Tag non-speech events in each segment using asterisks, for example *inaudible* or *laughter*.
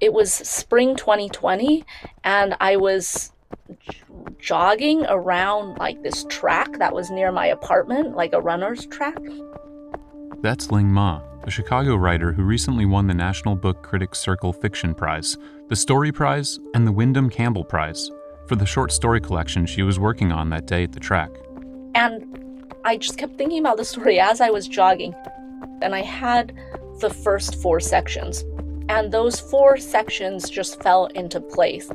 It was spring 2020, and I was jogging around like this track that was near my apartment, like a runner's track. That's Ling Ma, a Chicago writer who recently won the National Book Critics Circle Fiction Prize, the Story Prize, and the Windham Campbell Prize for the short story collection she was working on that day at the track. And I just kept thinking about the story as I was jogging, and I had the first four sections. And those four sections just fell into place.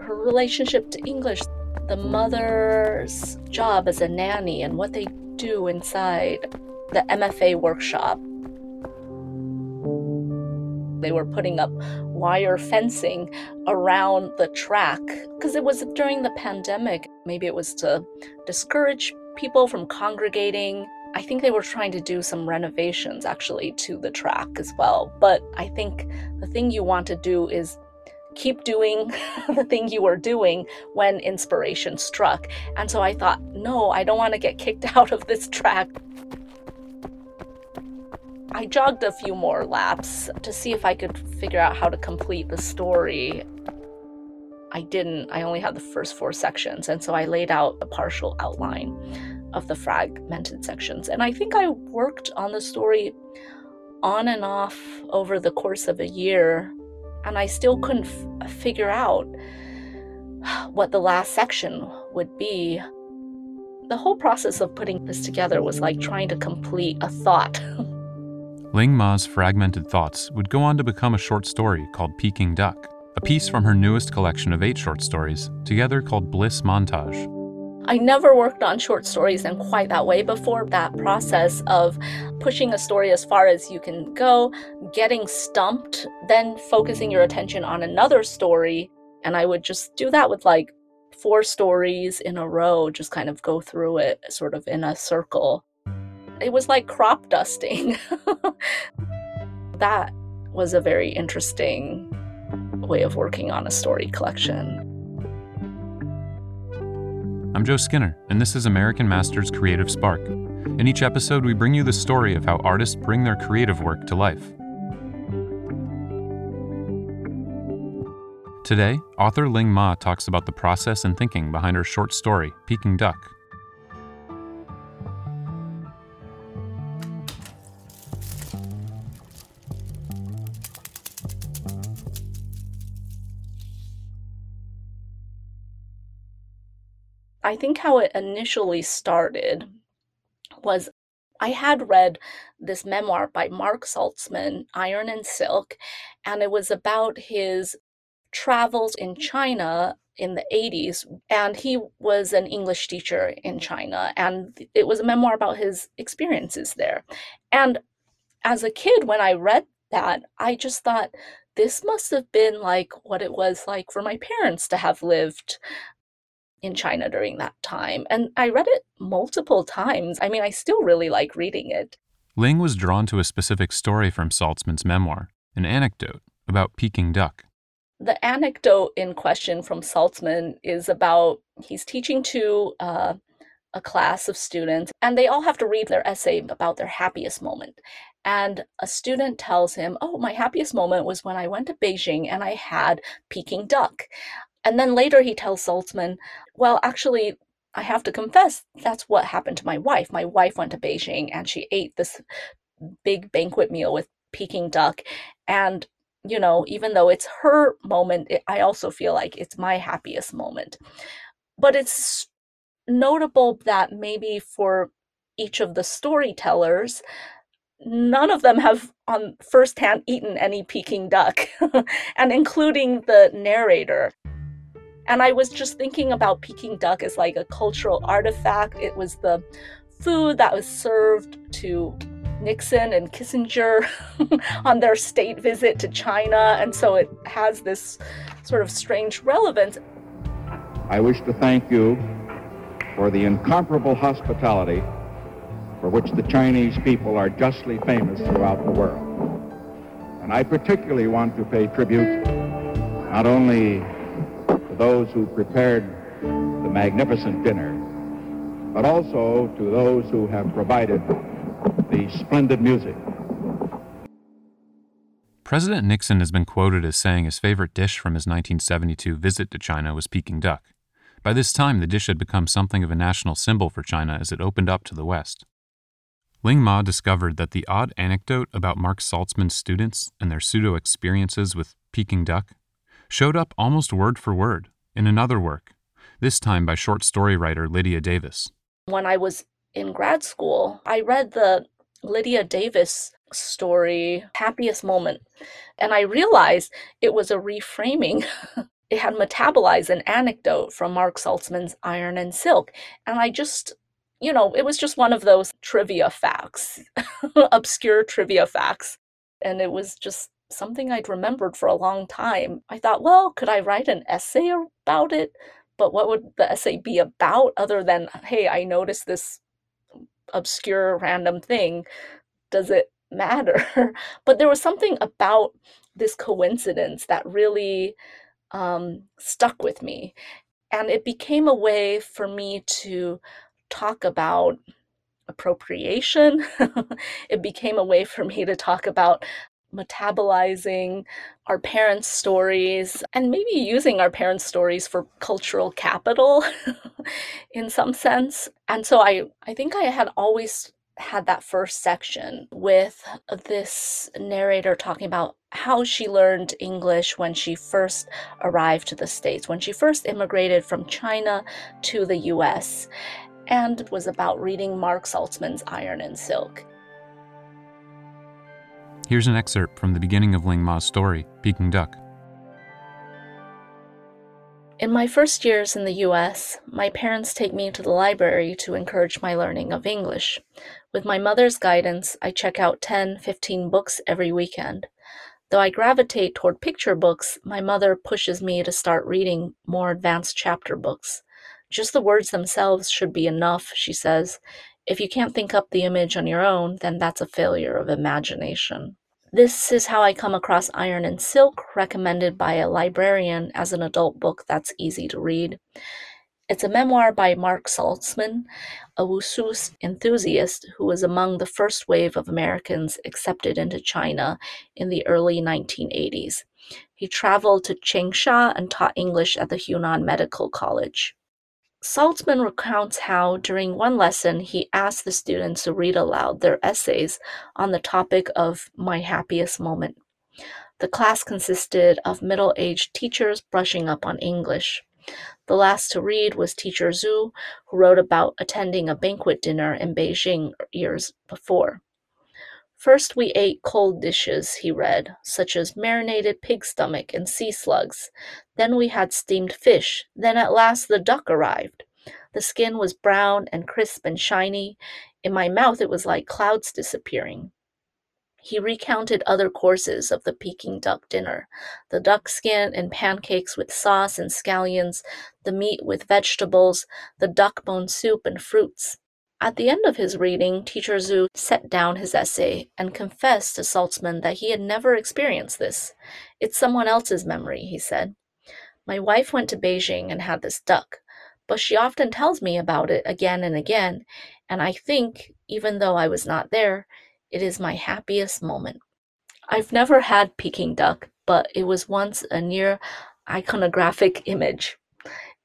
Her relationship to English, the mother's job as a nanny, and what they do inside the MFA workshop. They were putting up wire fencing around the track because it was during the pandemic. Maybe it was to discourage people from congregating. I think they were trying to do some renovations actually to the track as well. But I think the thing you want to do is keep doing *laughs* the thing you were doing when inspiration struck. And so I thought, no, I don't want to get kicked *laughs* out of this track. I jogged a few more laps to see if I could figure out how to complete the story. I didn't. I only had the first four sections, and so I laid out a partial outline of the fragmented sections. And I think I worked on the story on and off over the course of a year, and I still couldn't f- figure out what the last section would be. The whole process of putting this together was like trying to complete a thought. *laughs* Ling Ma's fragmented thoughts would go on to become a short story called Peking Duck, a piece from her newest collection of eight short stories, together called Bliss Montage. I never worked on short stories in quite that way before. That process of pushing a story as far as you can go, getting stumped, then focusing your attention on another story. And I would just do that with like four stories in a row, just kind of go through it sort of in a circle. It was like crop dusting. *laughs* that was a very interesting way of working on a story collection. I'm Joe Skinner, and this is American Masters Creative Spark. In each episode, we bring you the story of how artists bring their creative work to life. Today, author Ling Ma talks about the process and thinking behind her short story, Peking Duck, I think how it initially started was I had read this memoir by Mark Salzman, Iron and Silk, and it was about his travels in China in the 80s. And he was an English teacher in China, and it was a memoir about his experiences there. And as a kid, when I read that, I just thought, this must have been like what it was like for my parents to have lived in China during that time. And I read it multiple times. I mean, I still really like reading it. Ling was drawn to a specific story from Salzman's memoir, an anecdote about Peking duck. The anecdote in question from Salzman is about he's teaching to uh, a class of students, and they all have to read their essay about their happiest moment. And a student tells him, Oh, my happiest moment was when I went to Beijing and I had Peking duck. And then later he tells Salzman, well, actually, I have to confess, that's what happened to my wife. My wife went to Beijing and she ate this big banquet meal with Peking duck. And, you know, even though it's her moment, it, I also feel like it's my happiest moment. But it's notable that maybe for each of the storytellers, none of them have on firsthand eaten any Peking duck, *laughs* and including the narrator. And I was just thinking about Peking duck as like a cultural artifact. It was the food that was served to Nixon and Kissinger *laughs* on their state visit to China. And so it has this sort of strange relevance. I wish to thank you for the incomparable hospitality for which the Chinese people are justly famous throughout the world. And I particularly want to pay tribute not only those who prepared the magnificent dinner, but also to those who have provided the splendid music. President Nixon has been quoted as saying his favorite dish from his 1972 visit to China was Peking duck. By this time, the dish had become something of a national symbol for China as it opened up to the West. Ling Ma discovered that the odd anecdote about Mark Salzman's students and their pseudo experiences with Peking duck showed up almost word for word in another work, this time by short story writer Lydia Davis. When I was in grad school, I read the Lydia Davis story, Happiest Moment, and I realized it was a reframing. *laughs* it had metabolized an anecdote from Mark Salzman's Iron and Silk. And I just, you know, it was just one of those trivia facts, *laughs* obscure trivia facts. And it was just something I'd remembered for a long time. I thought, well, could I write an essay about it? But what would the essay be about other than, hey, I noticed this obscure random thing? Does it matter? *laughs* but there was something about this coincidence that really um, stuck with me. And it became a way for me to talk about appropriation. *laughs* it became a way for me to talk about metabolizing our parents' stories and maybe using our parents' stories for cultural capital *laughs* in some sense. And so I, I think I had always had that first section with this narrator talking about how she learned English when she first arrived to the States, when she first immigrated from China to the US, and it was about reading Mark Salzman's Iron and Silk. Here's an excerpt from the beginning of Ling Ma's story, Peking Duck. In my first years in the US, my parents take me to the library to encourage my learning of English. With my mother's guidance, I check out 10, 15 books every weekend. Though I gravitate toward picture books, my mother pushes me to start reading more advanced chapter books. Just the words themselves should be enough, she says. If you can't think up the image on your own, then that's a failure of imagination. This is how I come across Iron and Silk, recommended by a librarian as an adult book that's easy to read. It's a memoir by Mark Salzman, a Wushu enthusiast who was among the first wave of Americans accepted into China in the early 1980s. He traveled to Changsha and taught English at the Hunan Medical College. Salzman recounts how, during one lesson, he asked the students to read aloud their essays on the topic of my happiest moment. The class consisted of middle aged teachers brushing up on English. The last to read was Teacher Zhu, who wrote about attending a banquet dinner in Beijing years before. First we ate cold dishes, he read, such as marinated pig stomach and sea slugs. Then we had steamed fish. Then at last the duck arrived. The skin was brown and crisp and shiny. In my mouth it was like clouds disappearing. He recounted other courses of the Peking duck dinner the duck skin and pancakes with sauce and scallions, the meat with vegetables, the duck bone soup and fruits. At the end of his reading, Teacher Zhu set down his essay and confessed to Salzman that he had never experienced this. It's someone else's memory, he said. My wife went to Beijing and had this duck, but she often tells me about it again and again, and I think, even though I was not there, it is my happiest moment. I've never had Peking duck, but it was once a near iconographic image.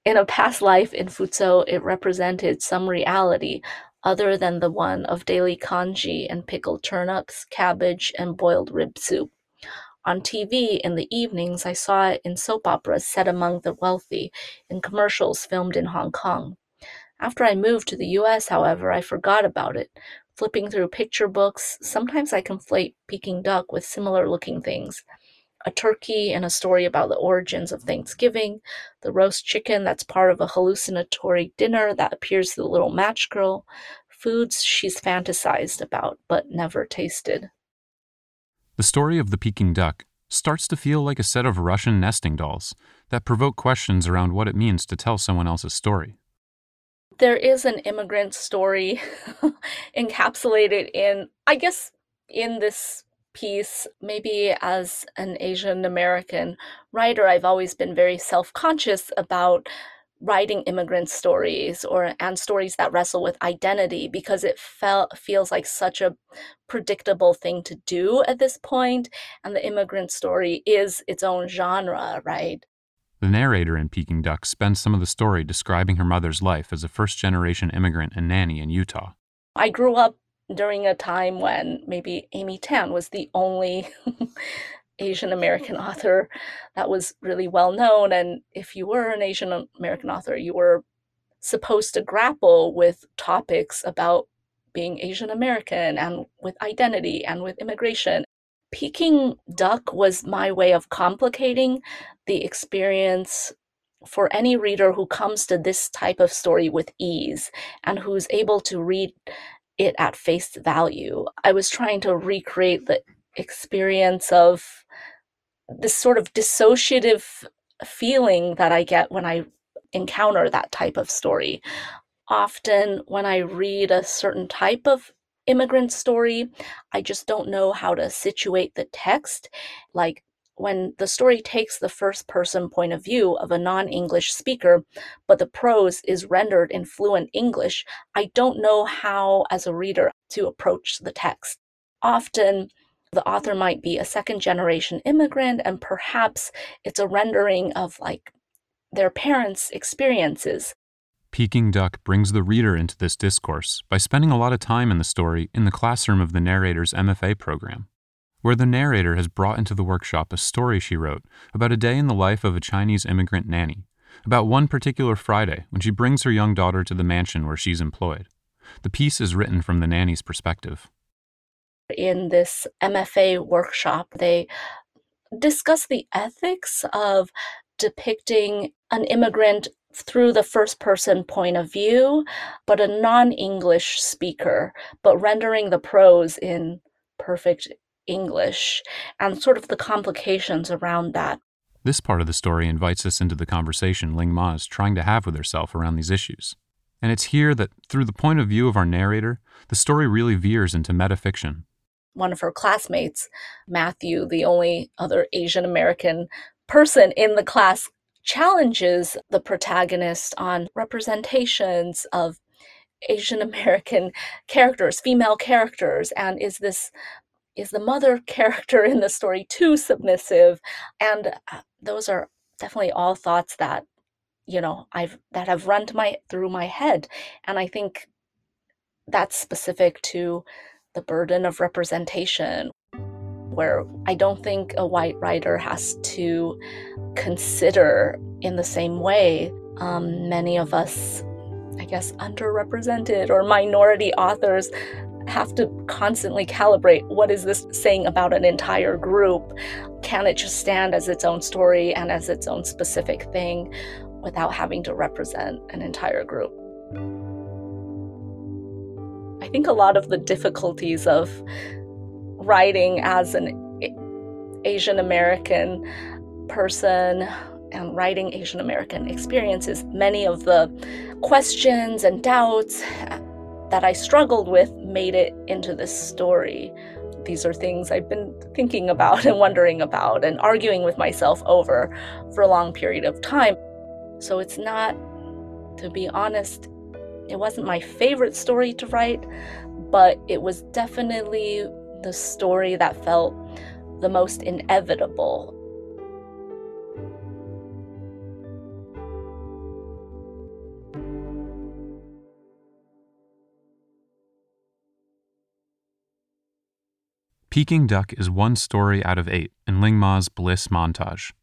In a past life in Fuzhou, it represented some reality other than the one of daily congee and pickled turnips, cabbage, and boiled rib soup. On TV in the evenings, I saw it in soap operas set among the wealthy, in commercials filmed in Hong Kong. After I moved to the US, however, I forgot about it. Flipping through picture books, sometimes I conflate Peking duck with similar looking things a turkey and a story about the origins of Thanksgiving, the roast chicken that's part of a hallucinatory dinner that appears to the little match girl, foods she's fantasized about but never tasted. The story of the Peking duck starts to feel like a set of Russian nesting dolls that provoke questions around what it means to tell someone else's story. There is an immigrant story *laughs* encapsulated in, I guess, in this piece, maybe as an Asian American writer, I've always been very self conscious about writing immigrant stories or and stories that wrestle with identity because it felt feels like such a predictable thing to do at this point and the immigrant story is its own genre right the narrator in Peking Duck spends some of the story describing her mother's life as a first generation immigrant and nanny in Utah. I grew up during a time when maybe Amy Tan was the only *laughs* Asian American author that was really well known. And if you were an Asian American author, you were supposed to grapple with topics about being Asian American and with identity and with immigration. Peking Duck was my way of complicating the experience for any reader who comes to this type of story with ease and who's able to read it at face value. I was trying to recreate the experience of this sort of dissociative feeling that I get when I encounter that type of story. Often, when I read a certain type of immigrant story, I just don't know how to situate the text. Like when the story takes the first person point of view of a non English speaker, but the prose is rendered in fluent English, I don't know how, as a reader, to approach the text. Often, the author might be a second generation immigrant, and perhaps it's a rendering of like their parents' experiences. Peking Duck brings the reader into this discourse by spending a lot of time in the story in the classroom of the narrator's MFA program where the narrator has brought into the workshop a story she wrote about a day in the life of a Chinese immigrant nanny, about one particular Friday when she brings her young daughter to the mansion where she's employed. The piece is written from the nanny's perspective. In this MFA workshop, they discuss the ethics of depicting an immigrant through the first person point of view, but a non English speaker, but rendering the prose in perfect English and sort of the complications around that. This part of the story invites us into the conversation Ling Ma is trying to have with herself around these issues. And it's here that, through the point of view of our narrator, the story really veers into metafiction. One of her classmates, Matthew, the only other Asian American person in the class, challenges the protagonist on representations of Asian *laughs* American characters, female characters, and is this is the mother *laughs* character in the story too submissive? And uh, those are definitely all thoughts that you know I've that have run my through my head, and I think that's specific to the burden of representation where I don't think a white writer has to consider in the same way um, many of us, I guess, underrepresented or minority authors have to constantly calibrate what is this saying about an entire group? Can it just stand as its own story and as its own specific thing without having to represent an entire group? I think a lot of the difficulties of writing as an Asian American person and writing Asian American experiences, many of the questions and doubts that I struggled with made it into this story. These are things I've been thinking about and wondering about and arguing with myself over for a long period of time. So it's not, to be honest, it wasn't my favorite story to write, but it was definitely the story that felt the most inevitable Peking Duck is one story out of eight in Ling Ma's Bliss montage.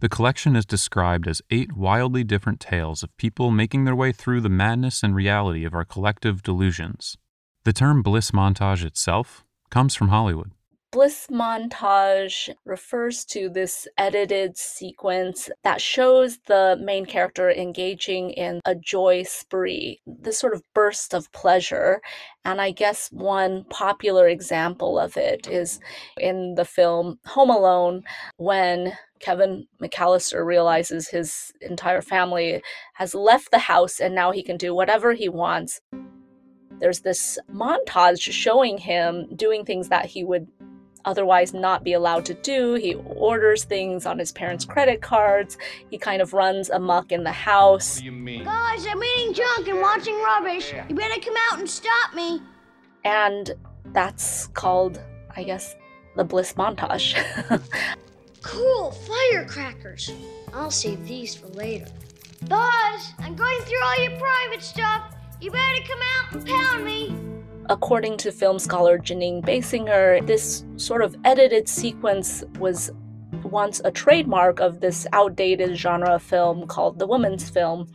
The collection is described as eight wildly different tales of people making their way through the madness and reality of our collective delusions. The term bliss montage itself comes from Hollywood. Bliss montage refers to this edited sequence that shows the main character engaging in a joy spree, this sort of burst of pleasure. And I guess one popular example of it is in the film Home Alone when Kevin McAllister realizes his entire family has left the house and now he can do whatever he wants. There's this montage showing him doing things that he would otherwise not be allowed to do. He orders things on his parents' credit cards. He kind of runs amok in the house. What do you mean? Guys, I'm eating junk and watching rubbish. You better come out and stop me. And that's called, I guess, the bliss montage. *laughs* Cool, firecrackers. I'll save these for later. Buzz, I'm going through all your private stuff. You better come out and pound me. According to film scholar Jeanine Basinger, this sort of edited sequence was once a trademark of this outdated genre film called the woman's film,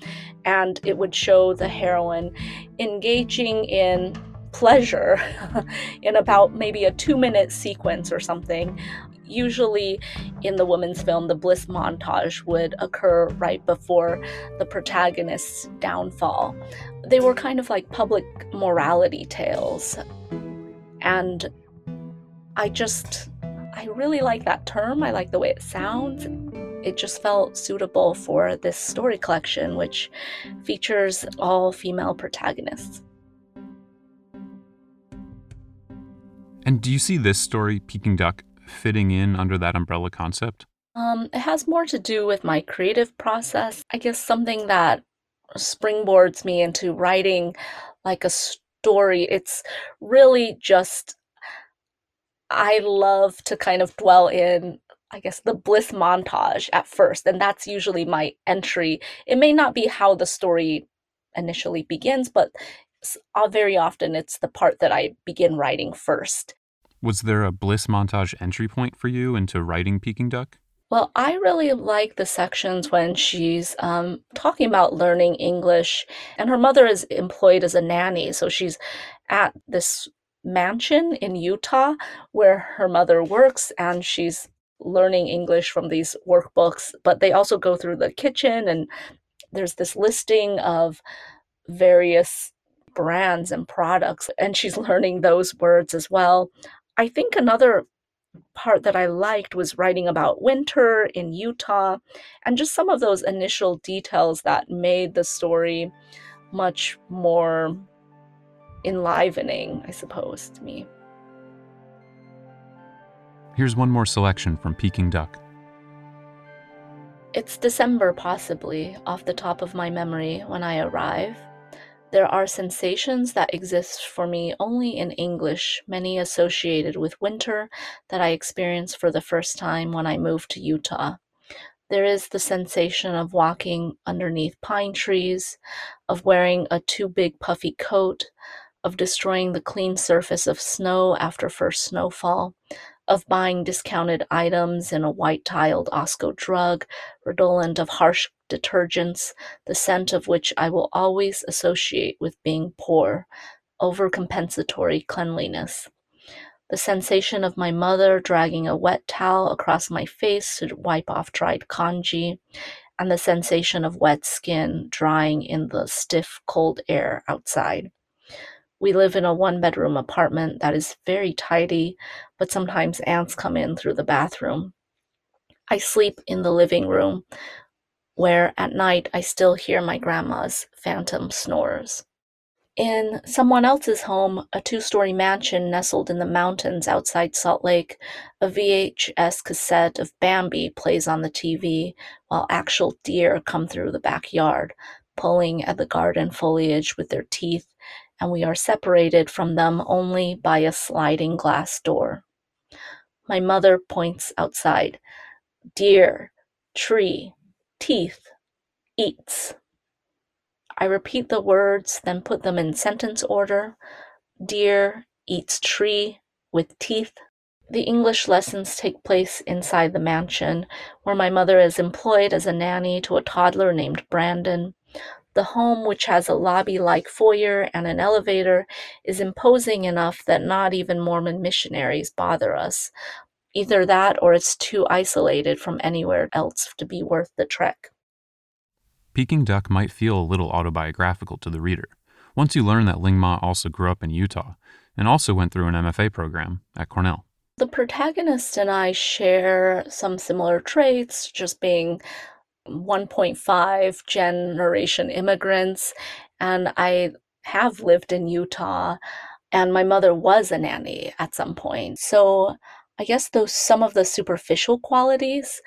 and it would show the heroine engaging in pleasure *laughs* in about maybe a two minute sequence or something. Usually, in the woman's film, the bliss montage would occur right before the protagonist's downfall. They were kind of like public morality tales. And I just, I really like that term. I like the way it sounds. It just felt suitable for this story collection, which features all female protagonists. And do you see this story, Peking Duck, fitting in under that umbrella concept? Um, it has more to do with my creative process. I guess something that springboards me into writing like a story. It's really just, I love to kind of dwell in, I guess, the bliss montage at first. And that's usually my entry. It may not be how the story initially begins, but uh, very often it's the part that I begin writing first. Was there a bliss montage entry point for you into writing Peking Duck? Well, I really like the sections when she's um, talking about learning English, and her mother is employed as a nanny. So she's at this mansion in Utah where her mother works, and she's learning English from these workbooks. But they also go through the kitchen, and there's this listing of various brands and products, and she's learning those words as well. I think another part that I liked was writing about winter in Utah and just some of those initial details that made the story much more enlivening, I suppose, to me. Here's one more selection from Peking Duck. It's December, possibly, off the top of my memory, when I arrive. There are sensations that exist for me only in English, many associated with winter that I experienced for the first time when I moved to Utah. There is the sensation of walking underneath pine trees, of wearing a too big puffy coat, of destroying the clean surface of snow after first snowfall, of buying discounted items in a white tiled Osco drug, redolent of harsh detergents, the scent of which I will always associate with being poor, overcompensatory cleanliness. The sensation of my mother dragging a wet towel across my face to wipe off dried congee, and the sensation of wet skin drying in the stiff, cold air outside. We live in a one bedroom apartment that is very tidy, but sometimes ants come in through the bathroom. I sleep in the living room, where at night I still hear my grandma's phantom snores. In someone else's home, a two story mansion nestled in the mountains outside Salt Lake, a VHS cassette of Bambi plays on the TV while actual deer come through the backyard, pulling at the garden foliage with their teeth and we are separated from them only by a sliding glass door. My mother points outside. Deer, tree, teeth, eats. I repeat the words, then put them in sentence order. Deer eats tree with teeth. The English lessons take place inside the mansion, where my mother is employed as a nanny to a toddler named Brandon. The home, which has a lobby like foyer and an elevator, is imposing enough that not even Mormon missionaries bother us. Either mm. that or it's too isolated from anywhere else to be worth the trek. Peking Duck might feel a little autobiographical to the reader once you learn that Ling Ma also grew up in Utah and also went through an MFA program at Cornell. The protagonist and I share some similar traits, just being 1.5 generation immigrants, and I have lived in Utah, and my mother was a nanny at some point. So I guess those some of the superficial qualities,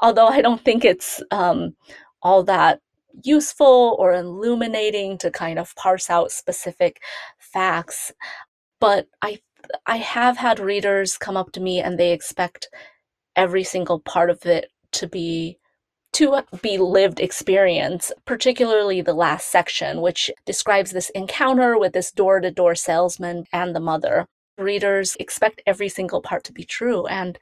although I don't think it's um, all that useful or illuminating to kind of parse out specific facts. But I I have had readers come up to me and they expect every single part of it to be to be lived experience, particularly the last section, which describes this encounter with this door to door salesman and the mother. Readers expect every single part to be true, and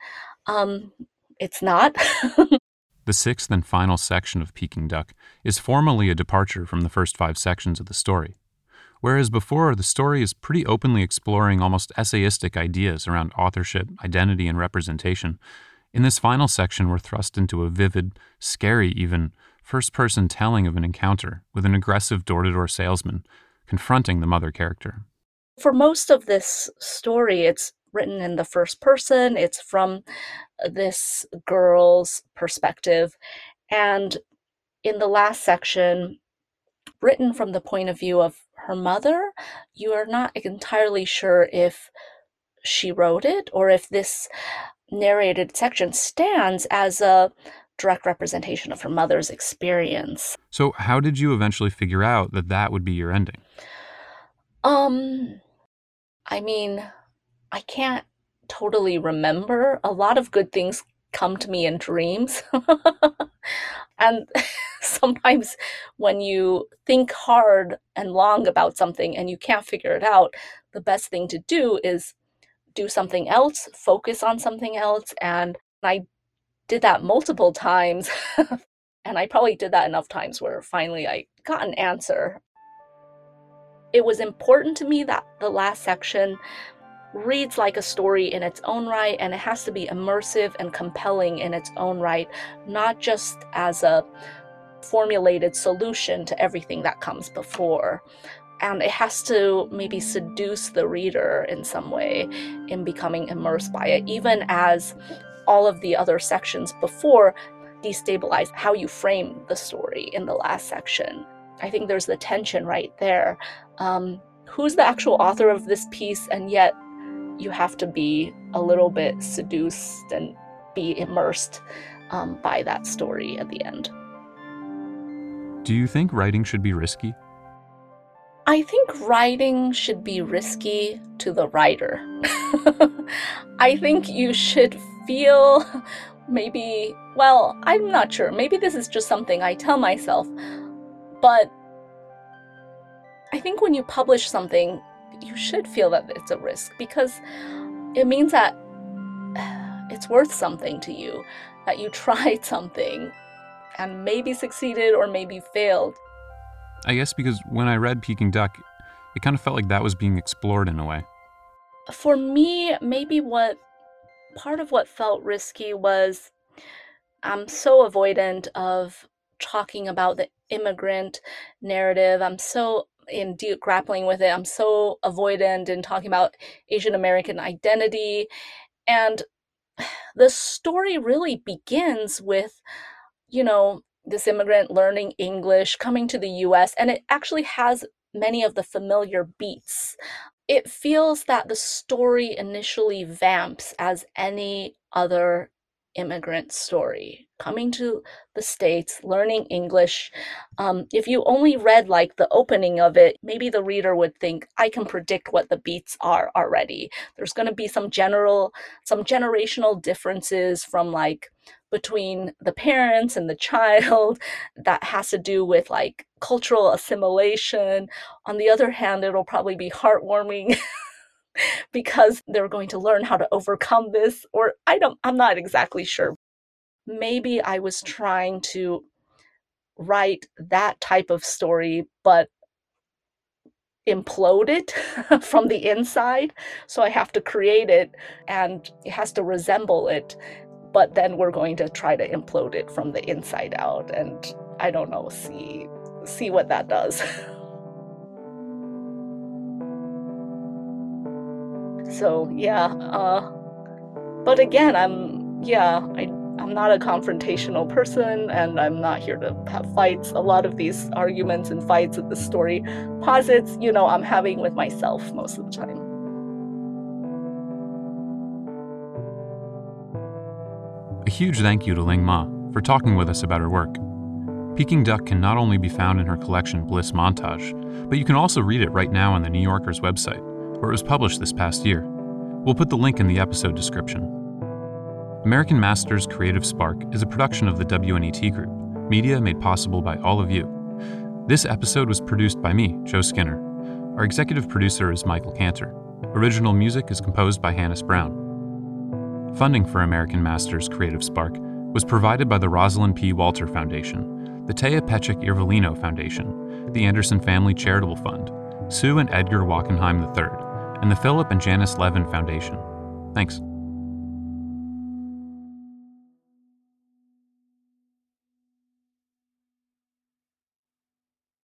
um, it's not. *laughs* the sixth and final section of Peking Duck is formally a departure from the first five sections of the story. Whereas before, the story is pretty openly exploring almost essayistic ideas around authorship, identity, and representation, in this final section, we're thrust into a vivid, scary even, first person telling of an encounter with an aggressive door to door salesman confronting the mother character. For most of this story, it's written in the first person, it's from uh, this girl's perspective. And in the last section, written from the point of view of her mother, you are not entirely sure if she wrote it or if this narrated section stands as a direct representation of her mother's experience. So, how did you eventually figure out that that would be your ending? Um, I mean, I can't totally remember. A lot of good things come to me in dreams. *laughs* and *laughs* sometimes when you think hard and long about something and you can't figure it out, the best thing to do is do something else, focus on something else. And I did that multiple times. *laughs* and I probably did that enough times where finally I got an answer. It was important to me that the last section reads like a story in its own right and it has to be immersive and compelling in its own right, not just as a formulated solution to everything that comes before and it has to maybe seduce the reader in some way in becoming immersed by it, even as all of the other sections before destabilize how you frame the story in the last section. I think there's the tension right there. Um, who's the actual author of this piece? And yet you have to be a little bit seduced and be immersed um, by that story at the end. Do you think writing should be risky? I think writing should be risky to the writer. *laughs* I think you should feel maybe, well, I'm not sure. Maybe this is just something I tell myself. But I think when you publish something, you should feel that it's a risk because it means that *sighs* it's worth something to you, that you *laughs* tried something and maybe succeeded or maybe failed. I guess because when I read Peking Duck, it kind of felt like that was being explored in a way. For me, maybe what part of what felt risky was I'm so avoidant of talking about the immigrant narrative. I'm so in de- grappling with it. I'm so avoidant in talking about Asian American identity. And *sighs* the story really begins with, you know, this immigrant learning English, coming to the US, and it actually has many of the familiar beats. It feels that the story initially vamps as any other immigrant story coming to the states learning english um, if you only read like the opening of it maybe the reader would think i can predict what the beats are already there's going to be some general some generational differences from like between the parents and the child *laughs* that has to do with like cultural assimilation. On the other hand, it'll probably be heartwarming *laughs* because they're going to learn how to overcome this or I don't I'm not exactly sure. Maybe I was trying to write that type of story but implode it *laughs* from the inside. So I have to create it and it has to resemble it but then we're going to try to implode it from the inside out and i don't know see see what that does. *laughs* So yeah uh but again i'm yeah i i'm not a confrontational person and i'm not here to have fights. A lot of these arguments and fights that the story posits you know i'm having with myself most of the time huge thank you to Ling Ma for talking with us about her work. Peking Duck can not only be found in her collection Bliss Montage, but you can also read it right now on the New Yorker's website, where it was published this past year. We'll put the link in the episode description. American Masters Creative Spark is a production of the WNET Group, media made possible by all of you. This episode was produced by me, Joe Skinner. Our executive producer is Michael Kantor. Original music is composed by Hannis Brown. Funding for American Masters Creative Spark was provided by the Rosalind P. Walter Foundation, the Thea Petschek Iervolino Foundation, the Anderson Family Charitable Fund, Sue and Edgar Wachenheim III, and the Philip and Janice Levin Foundation. Thanks.